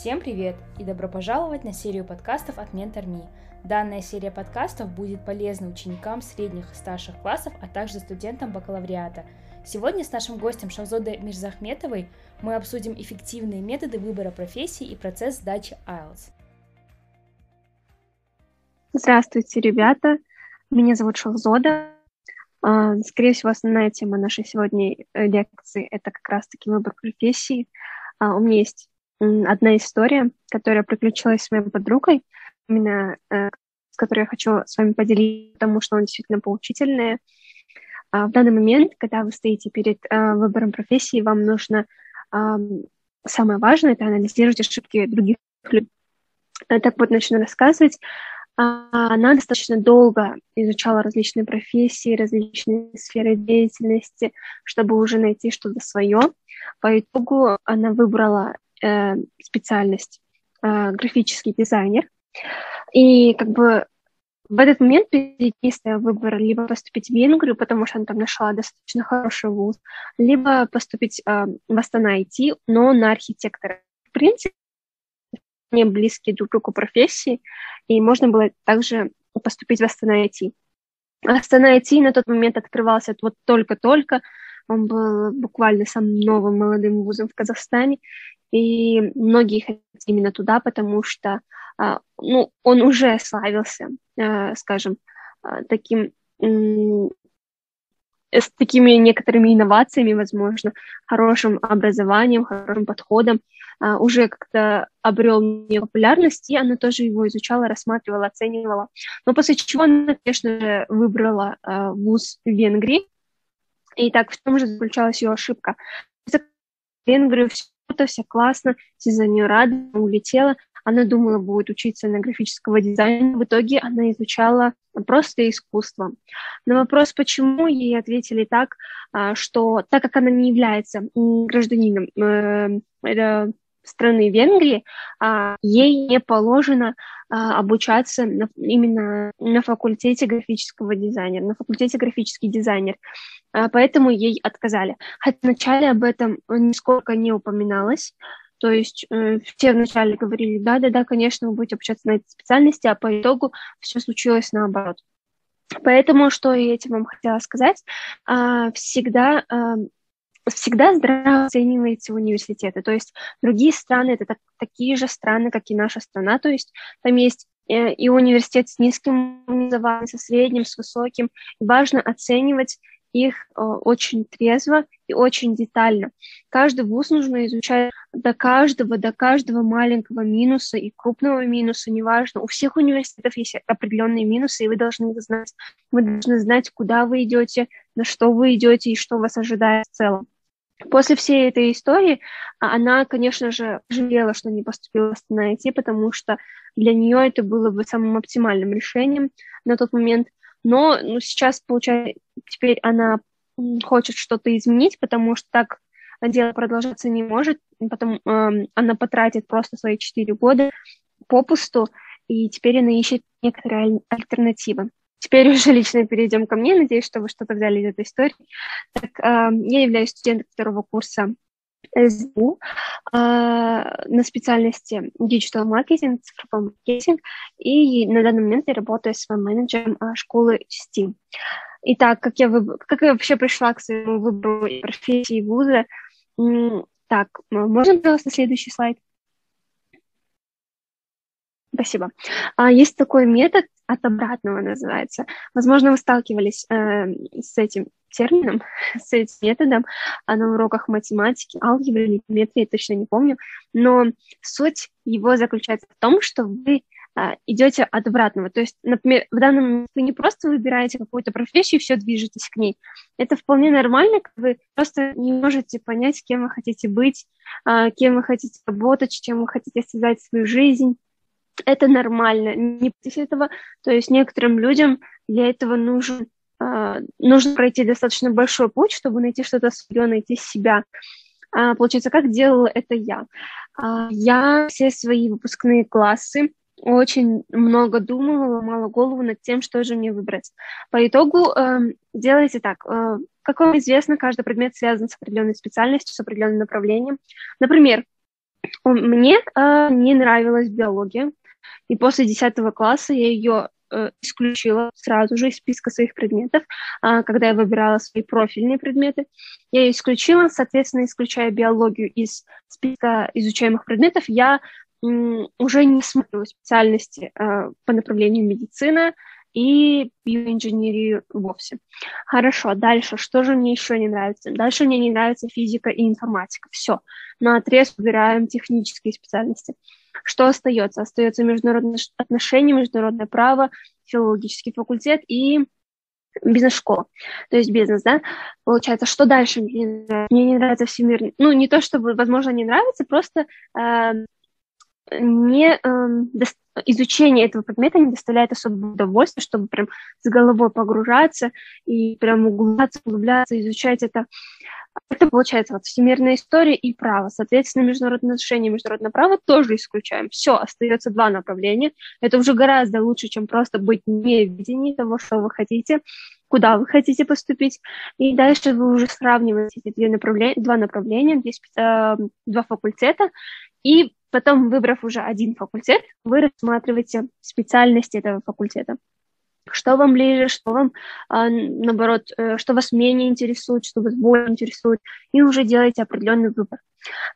Всем привет и добро пожаловать на серию подкастов от MentorMe. Данная серия подкастов будет полезна ученикам средних и старших классов, а также студентам бакалавриата. Сегодня с нашим гостем Шавзодой Мирзахметовой мы обсудим эффективные методы выбора профессии и процесс сдачи IELTS. Здравствуйте, ребята. Меня зовут Шавзода. А, скорее всего, основная тема нашей сегодняшней э, лекции – это как раз-таки выбор профессии. А, у меня есть одна история, которая приключилась с моей подругой, именно э, с которой я хочу с вами поделиться, потому что она действительно поучительная. А, в данный момент, когда вы стоите перед э, выбором профессии, вам нужно самое важное это анализировать ошибки других людей. Так вот, начну рассказывать. А, она достаточно долго изучала различные профессии, различные сферы деятельности, чтобы уже найти что-то свое. По итогу она выбрала э, специальность э, графический дизайнер. И как бы в этот момент перед ней стоял выбор либо поступить в Венгрию, потому что она там нашла достаточно хороший вуз, либо поступить э, в Астана IT, но на архитектора. В принципе, не близкие друг к другу профессии, и можно было также поступить в Астана IT. Астана IT на тот момент открывался вот только-только, он был буквально самым новым молодым вузом в Казахстане, и многие хотят именно туда, потому что а, ну, он уже славился, а, скажем, а, таким с такими некоторыми инновациями, возможно, хорошим образованием, хорошим подходом, уже как-то обрел популярность, и она тоже его изучала, рассматривала, оценивала. Но после чего она, конечно же, выбрала вуз в Венгрии, и так в чем же заключалась ее ошибка? В Венгрию все круто, все классно, все за нее рады, улетела. Она думала, будет учиться на графического дизайна. В итоге она изучала просто искусство. На вопрос, почему, ей ответили так, а, что так как она не является гражданином э, страны Венгрии, а, ей не положено обучаться на, именно на факультете графического дизайнера, на факультете графический дизайнер. А, поэтому ей отказали. Хотя вначале об этом нисколько не упоминалось, то есть э, все вначале говорили, да-да-да, конечно, вы будете обучаться на этой специальности, а по итогу все случилось наоборот. Поэтому, что я этим вам хотела сказать, э, всегда всегда здраво оцениваете университеты. То есть другие страны это так, такие же страны, как и наша страна. То есть там есть э, и университет с низким образованием, со средним, с высоким. И важно оценивать их э, очень трезво и очень детально. Каждый вуз нужно изучать до каждого, до каждого маленького минуса и крупного минуса, неважно. У всех университетов есть определенные минусы, и вы должны их знать. Вы должны знать, куда вы идете, на что вы идете и что вас ожидает в целом. После всей этой истории а, она, конечно же, жалела, что не поступила на IT, потому что для нее это было бы самым оптимальным решением на тот момент. Но ну, сейчас, получается, теперь она хочет что-то изменить, потому что так дело продолжаться не может. Потом э, она потратит просто свои четыре года попусту, и теперь она ищет некоторые альтернативы. Теперь уже лично перейдем ко мне. Надеюсь, что вы что-то взяли из этой истории. Так, э, я являюсь студентом второго курса СБУ э, на специальности Digital Marketing, цифровой маркетинг, и на данный момент я работаю с менеджером э, школы STEAM. Итак, как я, выб... как я вообще пришла к своему выбору профессии вуза? Так, можно, пожалуйста, следующий слайд? Спасибо. А, есть такой метод от обратного называется. Возможно, вы сталкивались э, с этим термином, с этим методом а на уроках математики, алгебры или геометрии, точно не помню, но суть его заключается в том, что вы а, идете от обратного. То есть, например, в данном момент вы не просто выбираете какую-то профессию и все движетесь к ней. Это вполне нормально, вы просто не можете понять, кем вы хотите быть, а, кем вы хотите работать, чем вы хотите связать свою жизнь. Это нормально. Не после этого, то есть некоторым людям для этого нужен Uh, нужно пройти достаточно большой путь, чтобы найти что-то свое, найти себя. Uh, получается, как делала это я? Uh, я все свои выпускные классы очень много думала, ломала голову над тем, что же мне выбрать. По итогу э, делайте так. Э, как вам известно, каждый предмет связан с определенной специальностью, с определенным направлением. Например, Мне э, не нравилась биология, и после 10 класса я ее э, исключила сразу же из списка своих предметов, э, когда я выбирала свои профильные предметы. Я ее исключила, соответственно, исключая биологию из списка изучаемых предметов, я уже не смотрю специальности э, по направлению медицина и биоинженерию вовсе. Хорошо, дальше, что же мне еще не нравится? Дальше мне не нравится физика и информатика. Все, на отрез выбираем технические специальности. Что остается? Остается международные отношения, международное право, филологический факультет и бизнес-школа, то есть бизнес, да, получается, что дальше мне не нравится? Мне не нравится всемирный, ну, не то, чтобы, возможно, не нравится, просто э, не э, изучение этого предмета не доставляет особого удовольствия, чтобы прям с головой погружаться и прям углубляться, углубляться, изучать это. Это получается вот всемирная история и право. Соответственно, международные отношения и международное право тоже исключаем. Все, остается два направления. Это уже гораздо лучше, чем просто быть не в видении того, что вы хотите, куда вы хотите поступить. И дальше вы уже сравниваете эти две направления, два направления, здесь э, два факультета, и Потом, выбрав уже один факультет, вы рассматриваете специальность этого факультета. Что вам ближе, что вам, а, наоборот, э, что вас менее интересует, что вас более интересует, и уже делаете определенный выбор.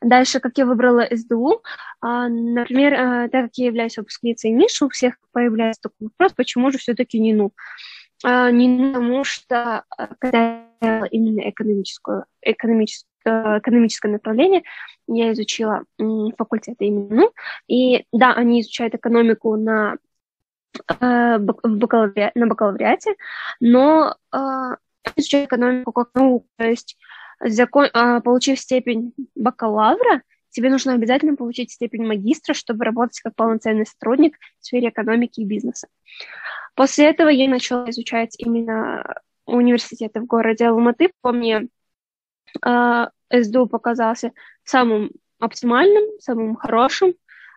Дальше, как я выбрала СДУ, а, например, а, так как я являюсь выпускницей НИШ, у всех появляется такой вопрос, почему же все-таки не ну? Не потому что, когда я именно экономическую, экономическую Э, экономическое направление, я изучила факультет именно. И да, они изучают экономику на, э, бакалаври... на бакалавриате, но э, изучают экономику как науку, то есть закон... получив степень бакалавра, тебе нужно обязательно получить степень магистра, чтобы работать как полноценный сотрудник в сфере экономики и бизнеса. После этого я начала изучать именно университеты в городе Алматы. По мне, СДУ показался самым оптимальным, самым хорошим.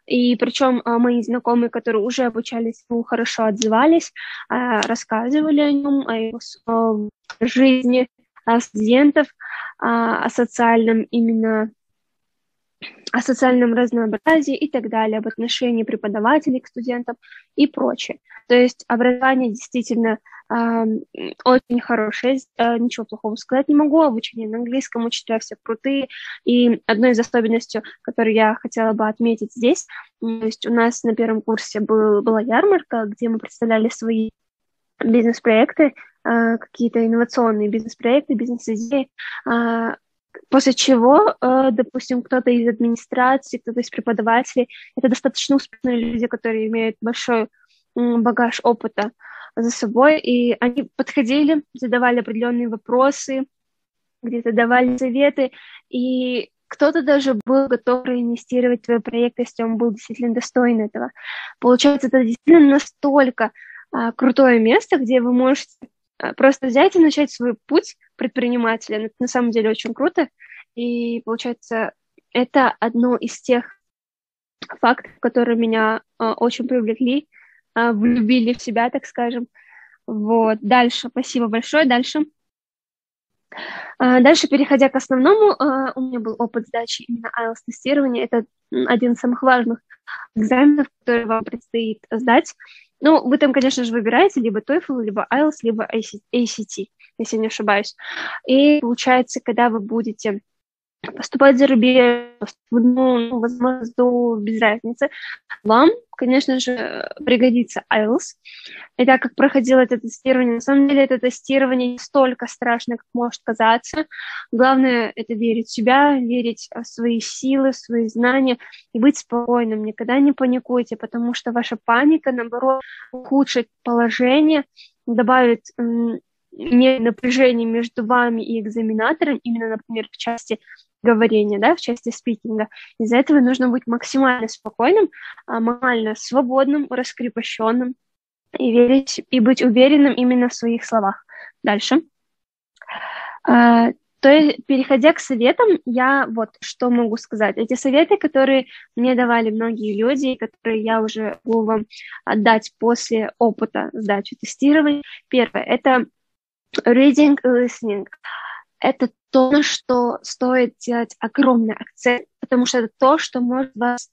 И причем а, мои знакомые, которые уже обучались, ну, хорошо отзывались, а, рассказывали о нем, о его жизни, студентов, а, о социальном именно о социальном разнообразии и так далее, об отношении преподавателей к студентам и прочее. То есть образование действительно очень хорошее, э, ничего плохого сказать не могу, обучение на английском, учителя все крутые, и одной из особенностей, которую я хотела бы отметить здесь, то есть у нас на первом курсе был, была ярмарка, где мы представляли свои бизнес-проекты, а, какие-то инновационные бизнес-проекты, бизнес-идеи, а, после чего, э, допустим, кто-то из администрации, кто-то из преподавателей, это достаточно успешные люди, которые имеют большой багаж опыта, за собой, и они подходили, задавали определенные вопросы, где-то давали советы, и кто-то даже был готов проинвестировать в твой проект, если он был действительно достоин этого. Получается, это действительно настолько а, крутое место, где вы можете а, просто взять и начать свой путь предпринимателя. Это на самом деле очень круто. И получается, это одно из тех фактов, которые меня а, очень привлекли влюбили в себя, так скажем. Вот, дальше, спасибо большое, дальше. А, дальше, переходя к основному, а, у меня был опыт сдачи именно IELTS-тестирования. Это один из самых важных экзаменов, которые вам предстоит сдать. Ну, вы там, конечно же, выбираете либо TOEFL, либо IELTS, либо ACT, если не ошибаюсь. И получается, когда вы будете поступать за рубеж, ну, возможно, до без разницы. Вам, конечно же, пригодится IELTS. И так как проходило это тестирование, на самом деле это тестирование не столько страшно, как может казаться. Главное — это верить в себя, верить в свои силы, в свои знания и быть спокойным. Никогда не паникуйте, потому что ваша паника, наоборот, ухудшит положение, добавит не напряжение между вами и экзаменатором, именно, например, в части говорения, да, в части спикинга. Из-за этого нужно быть максимально спокойным, а, максимально свободным, раскрепощенным и верить, и быть уверенным именно в своих словах. Дальше. А, то есть, переходя к советам, я вот что могу сказать. Эти советы, которые мне давали многие люди, которые я уже могу вам отдать после опыта сдачи тестирования. Первое — это reading listening. Это то, на что стоит делать огромный акцент, потому что это то, что может вас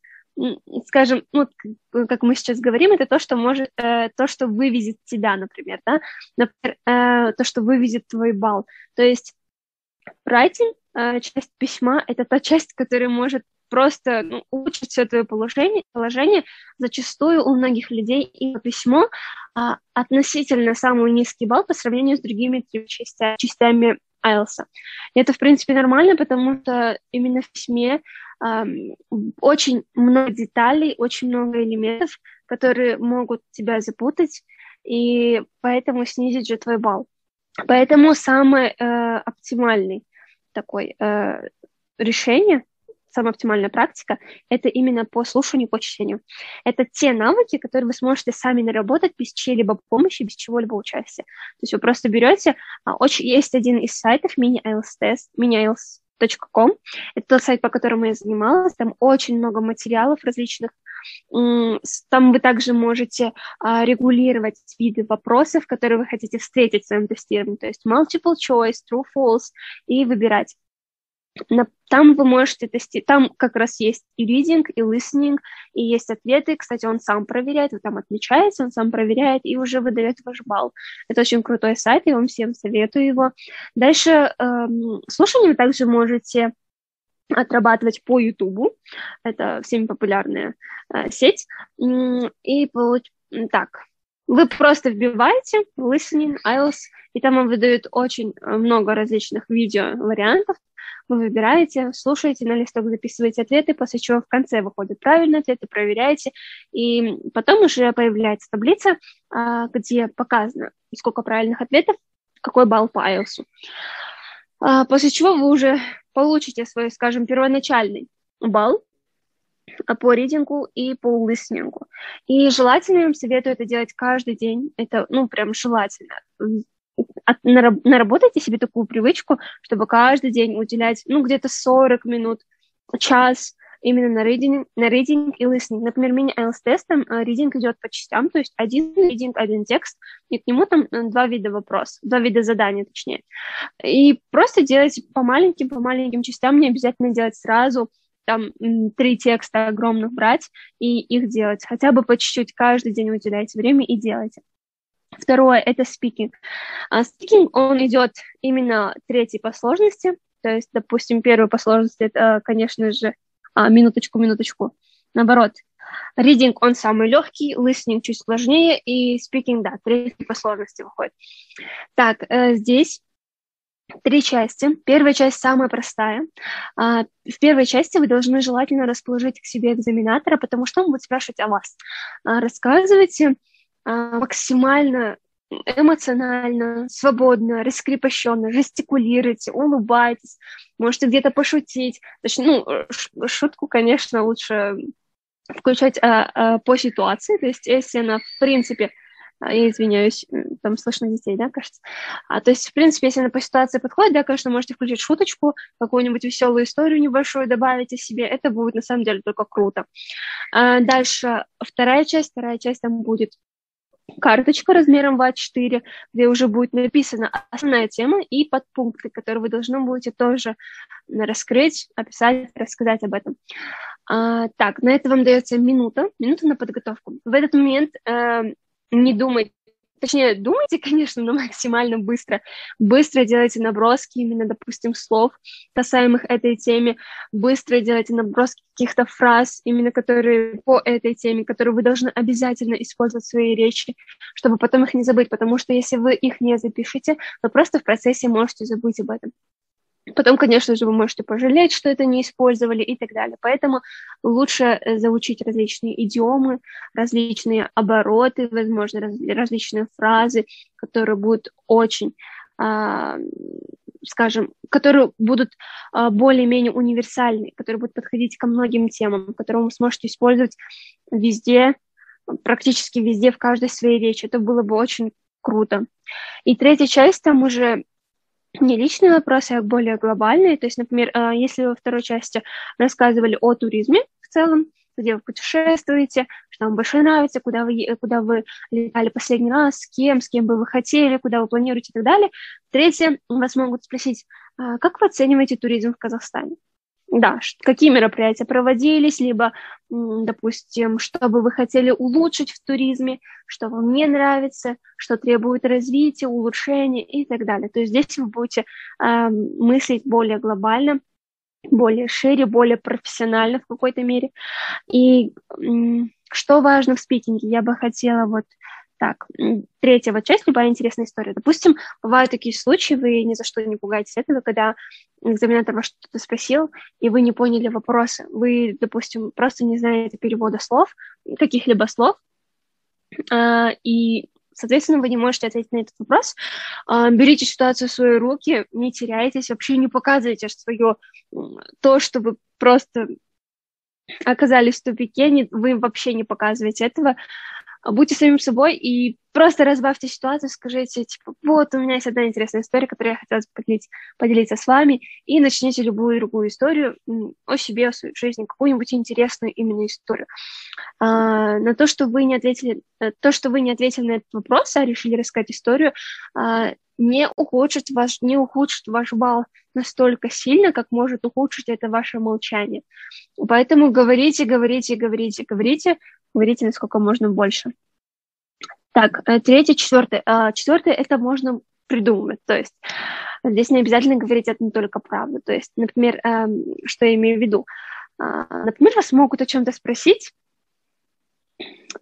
скажем, ну, как мы сейчас говорим, это то, что может, э, то, что вывезет тебя, например, да, например, э, то, что вывезет твой балл. То есть writing, э, часть письма, это та часть, которая может просто ну, улучшить все твое положение, положение. Зачастую у многих людей и письмо а, относительно самый низкий балл по сравнению с другими частями, частями IELTS. И это, в принципе, нормально, потому что именно в письме очень много деталей, очень много элементов, которые могут тебя запутать, и поэтому снизить же твой балл. Поэтому самое э, оптимальный такой э, решение, самая оптимальная практика, это именно по слушанию, по чтению. Это те навыки, которые вы сможете сами наработать без чьей-либо помощи, без чего-либо участия. То есть вы просто берете, а, очень, есть один из сайтов, мини-IELTS-тест, мини-IELTS Com. Это тот сайт, по которому я занималась. Там очень много материалов различных. Там вы также можете а, регулировать виды вопросов, которые вы хотите встретить в своем тестировании. То есть multiple choice, true, false, и выбирать. Там вы можете тестировать, там как раз есть и reading, и listening, и есть ответы. Кстати, он сам проверяет, вы там отмечаете, он сам проверяет и уже выдает ваш балл. Это очень крутой сайт, я вам всем советую его. Дальше эм, слушание вы также можете отрабатывать по Ютубу. Это всеми популярная э, сеть. И получ... так, вы просто вбиваете listening, IELTS, и там вам выдают очень много различных видео-вариантов, вы выбираете, слушаете на листок, записываете ответы, после чего в конце выходят правильные ответы, проверяете, и потом уже появляется таблица, а, где показано, сколько правильных ответов, какой балл по IELTS. А, после чего вы уже получите свой, скажем, первоначальный балл, по ридингу и по листингу. И желательно, я вам советую это делать каждый день. Это, ну, прям желательно от, наработайте себе такую привычку, чтобы каждый день уделять, ну, где-то 40 минут, час именно на reading, на reading и listening. Например, мини-IELTS-тестом reading идет по частям, то есть один reading, один текст, и к нему там э, два вида вопросов, два вида заданий, точнее. И просто делайте по маленьким, по маленьким частям, не обязательно делать сразу, там три текста огромных брать и их делать. Хотя бы по чуть-чуть каждый день уделяйте время и делайте. Второе — это speaking. А speaking, он идет именно третий по сложности, то есть, допустим, первый по сложности — это, конечно же, а, минуточку, минуточку, наоборот. Reading, он самый легкий, listening чуть сложнее, и speaking, да, третий по сложности выходит. Так, э, здесь три части. Первая часть самая простая. А, в первой части вы должны желательно расположить к себе экзаменатора, потому что он будет спрашивать о вас. А, рассказывайте максимально эмоционально, свободно, раскрепощенно, жестикулируйте, улыбайтесь, можете где-то пошутить. Точнее, ну, шутку, конечно, лучше включать а, а, по ситуации, то есть если она, в принципе, а, я извиняюсь, там слышно детей, да, кажется. А, то есть, в принципе, если она по ситуации подходит, да, конечно, можете включить шуточку, какую-нибудь веселую историю небольшую добавить о себе, это будет на самом деле только круто. А, дальше, вторая часть, вторая часть там будет карточка размером в А4, где уже будет написана основная тема и подпункты, которые вы должны будете тоже раскрыть, описать, рассказать об этом. А, так, на это вам дается минута, минута на подготовку. В этот момент э, не думайте Точнее, думайте, конечно, но максимально быстро. Быстро делайте наброски именно, допустим, слов, касаемых этой теме. Быстро делайте наброски каких-то фраз, именно которые по этой теме, которые вы должны обязательно использовать в своей речи, чтобы потом их не забыть. Потому что если вы их не запишете, вы просто в процессе можете забыть об этом. Потом, конечно же, вы можете пожалеть, что это не использовали и так далее. Поэтому лучше э, заучить различные идиомы, различные обороты, возможно, раз, различные фразы, которые будут очень, э, скажем, которые будут э, более-менее универсальны, которые будут подходить ко многим темам, которые вы сможете использовать везде, практически везде, в каждой своей речи. Это было бы очень круто. И третья часть, там уже не личные вопросы, а более глобальные. То есть, например, а, если во второй части рассказывали о туризме в целом, где вы путешествуете, что вам больше нравится, куда вы, куда вы летали последний раз, с кем, с кем бы вы хотели, куда вы планируете и так далее. Третье, вас могут спросить, а, как вы оцениваете туризм в Казахстане? Да, какие мероприятия проводились, либо, допустим, что бы вы хотели улучшить в туризме, что вам не нравится, что требует развития, улучшения и так далее. То есть здесь вы будете э, мыслить более глобально, более шире, более профессионально в какой-то мере. И э, что важно в спикинге? Я бы хотела вот так, третья вот часть, любая интересная история. Допустим, бывают такие случаи, вы ни за что не пугаетесь этого, когда экзаменатор вас что-то спросил, и вы не поняли вопросы. Вы, допустим, просто не знаете перевода слов, каких-либо слов, а, и, соответственно, вы не можете ответить на этот вопрос. А, берите ситуацию в свои руки, не теряйтесь, вообще не показывайте свое то, что вы просто оказались в тупике, вы вообще не показываете этого, будьте самим собой и просто разбавьте ситуацию, скажите, типа, вот у меня есть одна интересная история, которую я хотела поделить, поделиться с вами, и начните любую другую историю о себе, о своей жизни, какую-нибудь интересную именно историю. А, на то, что вы не ответили, э, то, что вы не ответили на этот вопрос, а решили рассказать историю, а, не ухудшит ваш, не ухудшит ваш балл настолько сильно, как может ухудшить это ваше молчание. Поэтому говорите, говорите, говорите, говорите, говорите насколько можно больше. Так, э, третье, четвертое. А, четвертое – это можно придумать. То есть здесь не обязательно говорить одну только правду. То есть, например, эм, что я имею в виду? А, например, вас могут о чем-то спросить,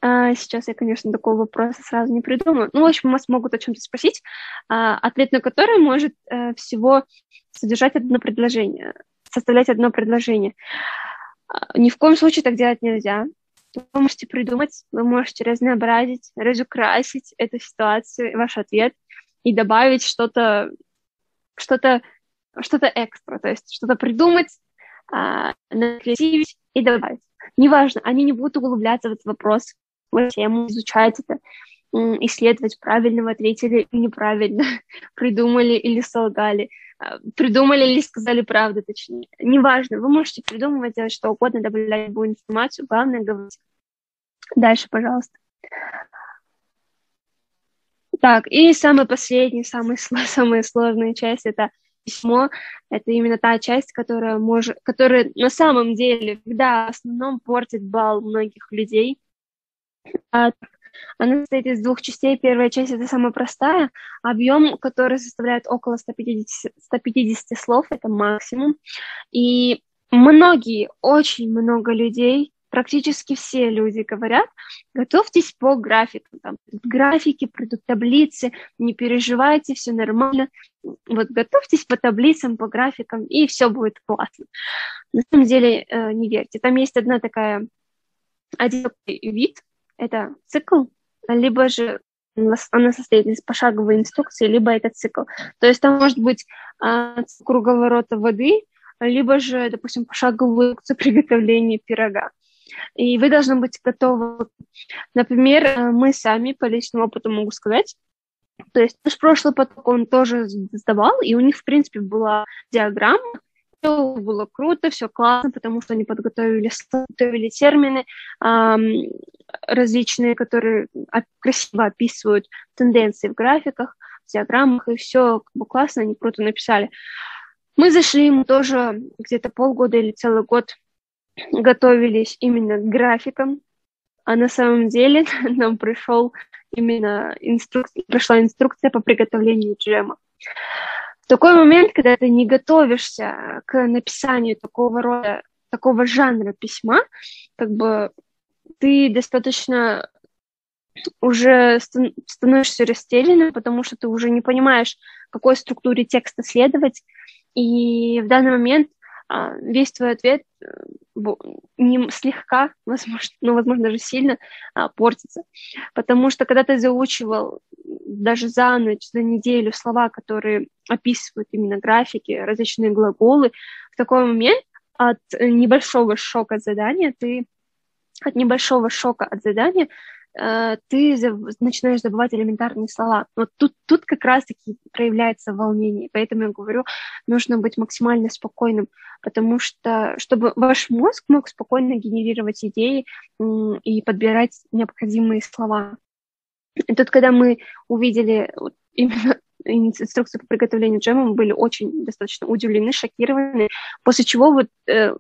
а, Сейчас я, конечно, такого вопроса сразу не придумаю. Ну, в общем, вас могут о чем-то спросить, ответ на который может э, всего содержать одно предложение, составлять одно предложение. Ни в коем случае так делать нельзя вы можете придумать, вы можете разнообразить, разукрасить эту ситуацию, ваш ответ и добавить что-то, что-то, что-то экстра, то есть что-то придумать, а, накреативить и добавить. Неважно, они не будут углубляться в этот вопрос, в тему, изучать это, исследовать, правильно вы ответили или неправильно, придумали или солгали. А, придумали или сказали правду, точнее. Неважно, вы можете придумывать, делать что угодно, добавлять любую информацию, главное говорить. Дальше, пожалуйста. Так, и самый последний, самый, самая сложная часть — это письмо. Это именно та часть, которая, может, которая на самом деле, да, в основном портит бал многих людей. А она состоит из двух частей. Первая часть — это самая простая. Объем, который составляет около 150, 150 слов, это максимум. И многие, очень много людей практически все люди говорят, готовьтесь по графикам. Там графики, придут таблицы, не переживайте, все нормально. Вот готовьтесь по таблицам, по графикам, и все будет классно. На самом деле э, не верьте. Там есть одна такая, один вид, это цикл, либо же она состоит из пошаговой инструкции, либо это цикл. То есть там может быть а, круговорота воды, либо же, допустим, пошаговая инструкция приготовления пирога. И вы должны быть готовы. Например, э, мы сами по личному опыту могу сказать, то есть наш прошлый поток он тоже сдавал, и у них, в принципе, была диаграмма, было круто, все классно, потому что они подготовили, подготовили термины эм, различные, которые красиво описывают тенденции в графиках, в диаграммах, и все как бы классно, они круто написали. Мы зашли, мы тоже где-то полгода или целый год готовились именно к графикам, а на самом деле нам пришел именно инструкция, пришла инструкция по приготовлению джема. Такой момент, когда ты не готовишься к написанию такого рода, такого жанра письма, как бы ты достаточно уже становишься растерянным, потому что ты уже не понимаешь, какой структуре текста следовать, и в данный момент а, весь твой ответ э, не слегка, возможно, ну, возможно, даже сильно а, портится. Потому что когда ты заучивал даже за ночь, за неделю слова, которые описывают именно графики, различные глаголы, в такой момент от небольшого шока от задания ты от небольшого шока от задания Э, ты начинаешь забывать элементарные слова. Вот тут, тут как раз-таки проявляется волнение. Поэтому я говорю, нужно быть максимально спокойным, потому что, чтобы ваш мозг мог спокойно генерировать идеи и подбирать необходимые слова. И тут, когда мы увидели именно инструкции по приготовлению джема, мы были очень достаточно удивлены, шокированы, после чего вот э,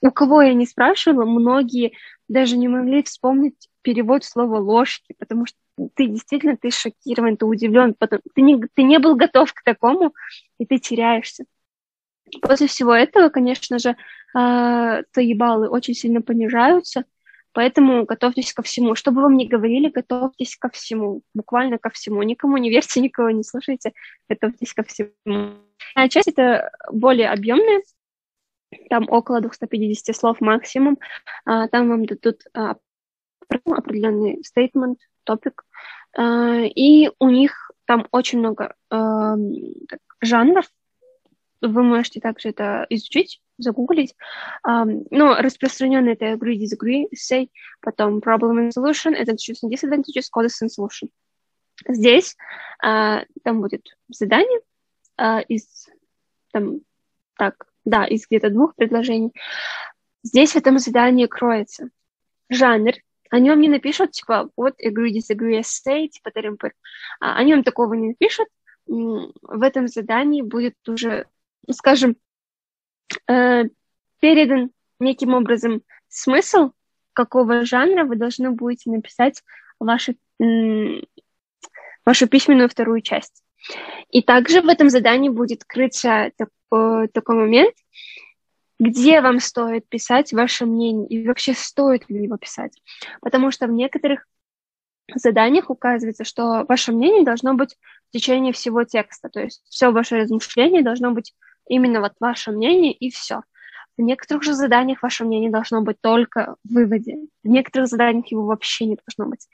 у кого я не спрашивала, многие даже не могли вспомнить перевод слова ложки, потому что ты действительно ты шокирован, ты удивлен, потом, ты, не, ты не был готов к такому, и ты теряешься. После всего этого, конечно же, э, твои баллы очень сильно понижаются, поэтому готовьтесь ко всему. Что бы вам ни говорили, готовьтесь ко всему, буквально ко всему. Никому не верьте, никого не слушайте, готовьтесь ко всему. А часть это более объемная, там около 250 слов максимум. А, там вам дадут а, определенный statement, топик, а, и у них там очень много а, так, жанров. Вы можете также это изучить, загуглить. Но распространенный это agree, disagree, say, потом problem and solution, advantages and disadvantages, causes and solution. Здесь uh, там будет задание uh, из там так да, из где-то двух предложений. Здесь в этом задании кроется жанр. Они вам не напишут, типа, вот agree, disagree, say, типа, ТРМП. А, они вам такого не напишут. В этом задании будет уже, скажем, э, передан неким образом смысл, какого жанра вы должны будете написать вашу, вашу письменную вторую часть. И также в этом задании будет крыться такой, такой момент, где вам стоит писать ваше мнение и вообще стоит ли его писать. Потому что в некоторых заданиях указывается, что ваше мнение должно быть в течение всего текста. То есть все ваше размышление должно быть именно вот ваше мнение и все. В некоторых же заданиях ваше мнение должно быть только в выводе. В некоторых заданиях его вообще не должно быть.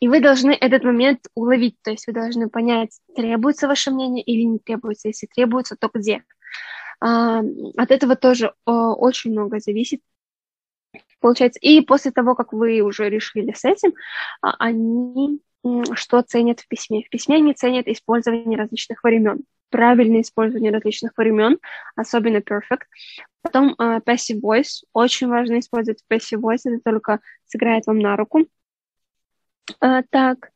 И вы должны этот момент уловить, то есть вы должны понять, требуется ваше мнение или не требуется. Если требуется, то где. А, от этого тоже а, очень много зависит. Получается, и после того, как вы уже решили с этим, а, они что ценят в письме? В письме они ценят использование различных времен, правильное использование различных времен, особенно perfect. Потом uh, passive voice, очень важно использовать passive voice, это только сыграет вам на руку. А, так,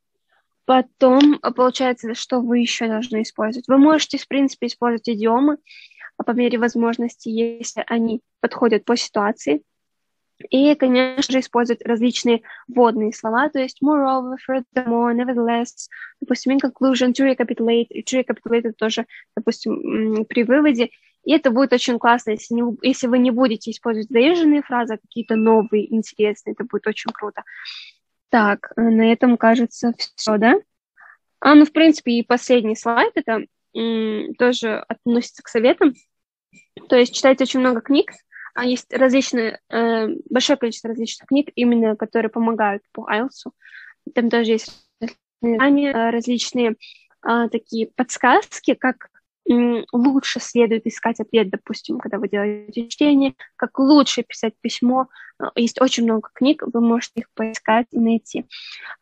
потом получается, что вы еще должны использовать. Вы можете, в принципе, использовать идиомы а, по мере возможности, если они подходят по ситуации. И, конечно же, использовать различные вводные слова, то есть moreover, furthermore, nevertheless, допустим, in conclusion, to recapitulate, и to recapitulate это тоже, допустим, при выводе. И это будет очень классно, если, не, если вы не будете использовать заезженные фразы, а какие-то новые, интересные, это будет очень круто. Так, э, на этом, кажется, все, да? А, ну, в принципе, и последний слайд, это тоже относится к советам. То есть читайте очень много книг, а есть различные, э, большое количество различных книг, именно которые помогают по IELTS. Там тоже есть различные э, такие подсказки, как лучше следует искать ответ, допустим, когда вы делаете чтение, как лучше писать письмо. Есть очень много книг, вы можете их поискать и найти.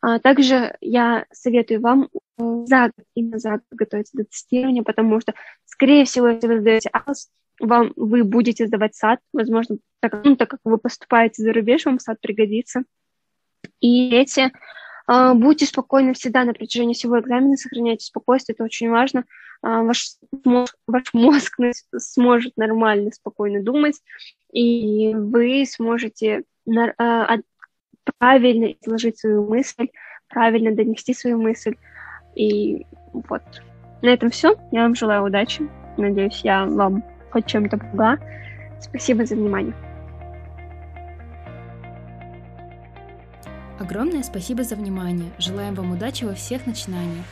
А, также я советую вам э, за год, именно за год готовиться до тестирования, потому что, скорее всего, если вы сдаете АЛС, вам, вы будете сдавать сад, возможно, так, ну, так как вы поступаете за рубеж, вам сад пригодится. И эти а, будьте спокойны всегда на протяжении всего экзамена, сохраняйте спокойствие, это очень важно. А, ваш мозг, ваш мозг сможет нормально, спокойно думать, и вы сможете а, правильно изложить свою мысль, правильно донести свою мысль. И вот. На этом все. Я вам желаю удачи. Надеюсь, я вам хоть чем-то помогла. Спасибо за внимание. Огромное спасибо за внимание. Желаем вам удачи во всех начинаниях.